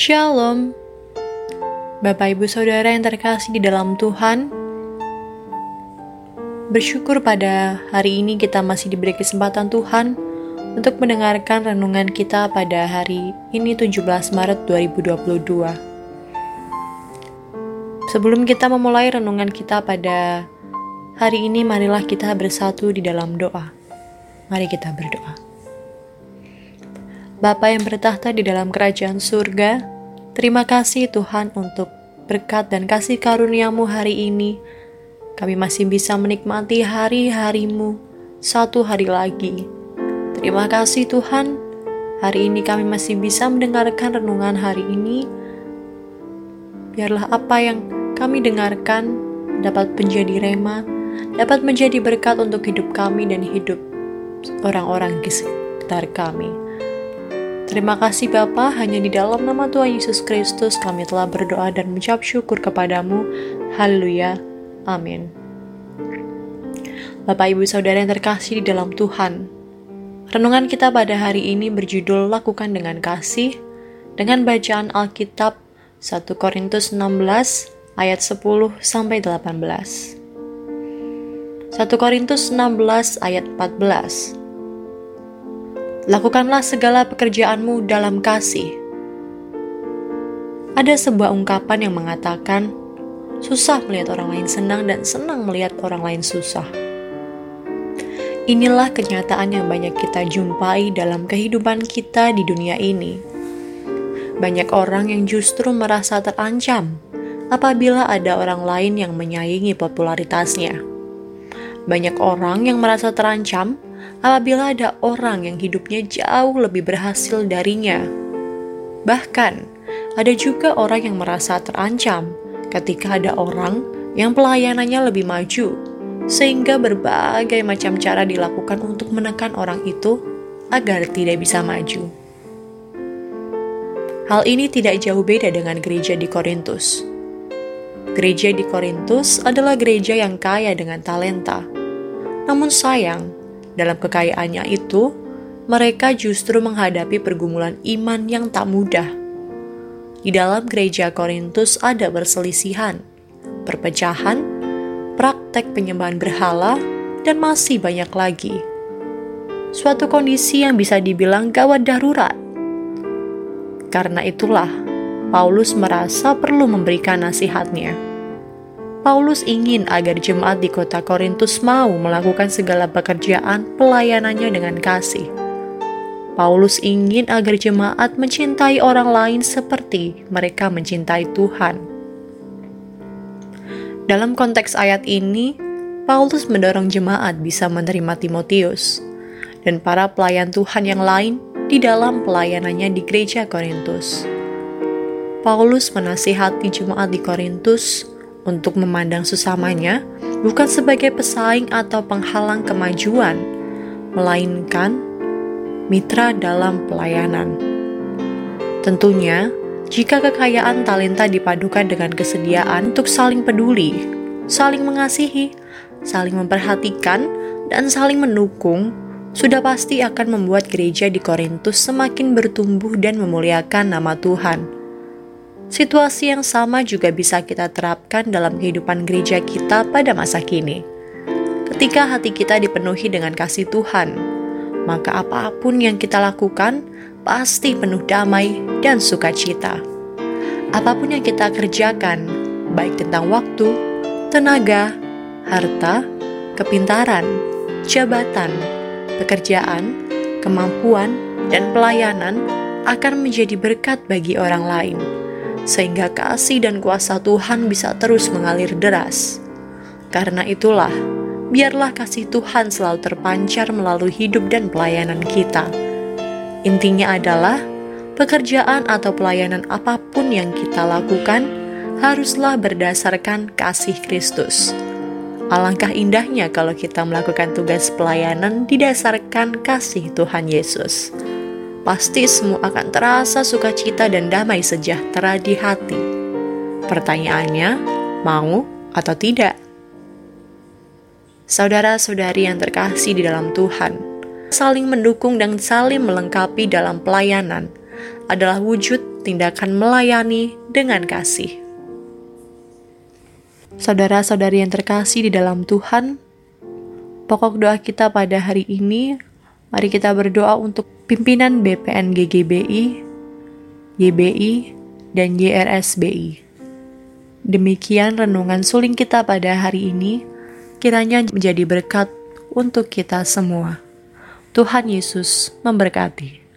Shalom, Bapak Ibu Saudara yang terkasih di dalam Tuhan. Bersyukur pada hari ini kita masih diberi kesempatan Tuhan untuk mendengarkan renungan kita pada hari ini 17 Maret 2022. Sebelum kita memulai renungan kita pada hari ini, marilah kita bersatu di dalam doa. Mari kita berdoa. Bapa yang bertahta di dalam kerajaan surga, terima kasih Tuhan untuk berkat dan kasih karuniamu hari ini. Kami masih bisa menikmati hari-harimu satu hari lagi. Terima kasih Tuhan, hari ini kami masih bisa mendengarkan renungan hari ini. Biarlah apa yang kami dengarkan dapat menjadi rema, dapat menjadi berkat untuk hidup kami dan hidup orang-orang di sekitar kami. Terima kasih Bapa, hanya di dalam nama Tuhan Yesus Kristus kami telah berdoa dan mengucap syukur kepadamu. Haleluya. Amin. Bapak Ibu Saudara yang terkasih di dalam Tuhan, renungan kita pada hari ini berjudul Lakukan dengan Kasih dengan bacaan Alkitab 1 Korintus 16 ayat 10 sampai 18. 1 Korintus 16 ayat 14 Lakukanlah segala pekerjaanmu dalam kasih. Ada sebuah ungkapan yang mengatakan, susah melihat orang lain senang dan senang melihat orang lain susah. Inilah kenyataan yang banyak kita jumpai dalam kehidupan kita di dunia ini. Banyak orang yang justru merasa terancam apabila ada orang lain yang menyaingi popularitasnya. Banyak orang yang merasa terancam apabila ada orang yang hidupnya jauh lebih berhasil darinya. Bahkan, ada juga orang yang merasa terancam ketika ada orang yang pelayanannya lebih maju, sehingga berbagai macam cara dilakukan untuk menekan orang itu agar tidak bisa maju. Hal ini tidak jauh beda dengan gereja di Korintus. Gereja di Korintus adalah gereja yang kaya dengan talenta. Namun sayang, dalam kekayaannya itu, mereka justru menghadapi pergumulan iman yang tak mudah. Di dalam gereja Korintus ada perselisihan, perpecahan, praktek penyembahan berhala, dan masih banyak lagi. Suatu kondisi yang bisa dibilang gawat darurat. Karena itulah, Paulus merasa perlu memberikan nasihatnya. Paulus ingin agar jemaat di kota Korintus mau melakukan segala pekerjaan pelayanannya dengan kasih. Paulus ingin agar jemaat mencintai orang lain seperti mereka mencintai Tuhan. Dalam konteks ayat ini, Paulus mendorong jemaat bisa menerima Timotius dan para pelayan Tuhan yang lain di dalam pelayanannya di gereja Korintus. Paulus menasihati jemaat di Korintus untuk memandang sesamanya bukan sebagai pesaing atau penghalang kemajuan, melainkan mitra dalam pelayanan. Tentunya, jika kekayaan talenta dipadukan dengan kesediaan untuk saling peduli, saling mengasihi, saling memperhatikan, dan saling mendukung, sudah pasti akan membuat gereja di Korintus semakin bertumbuh dan memuliakan nama Tuhan. Situasi yang sama juga bisa kita terapkan dalam kehidupan gereja kita pada masa kini. Ketika hati kita dipenuhi dengan kasih Tuhan, maka apa pun yang kita lakukan pasti penuh damai dan sukacita. Apa pun yang kita kerjakan, baik tentang waktu, tenaga, harta, kepintaran, jabatan, pekerjaan, kemampuan, dan pelayanan akan menjadi berkat bagi orang lain sehingga kasih dan kuasa Tuhan bisa terus mengalir deras. Karena itulah, biarlah kasih Tuhan selalu terpancar melalui hidup dan pelayanan kita. Intinya adalah pekerjaan atau pelayanan apa pun yang kita lakukan haruslah berdasarkan kasih Kristus. Alangkah indahnya kalau kita melakukan tugas pelayanan didasarkan kasih Tuhan Yesus pasti semua akan terasa sukacita dan damai sejahtera di hati. Pertanyaannya, mau atau tidak? Saudara-saudari yang terkasih di dalam Tuhan, saling mendukung dan saling melengkapi dalam pelayanan adalah wujud tindakan melayani dengan kasih. Saudara-saudari yang terkasih di dalam Tuhan, pokok doa kita pada hari ini, mari kita berdoa untuk pimpinan BPN GGBI, YBI, dan YRSBI. Demikian renungan suling kita pada hari ini, kiranya menjadi berkat untuk kita semua. Tuhan Yesus memberkati.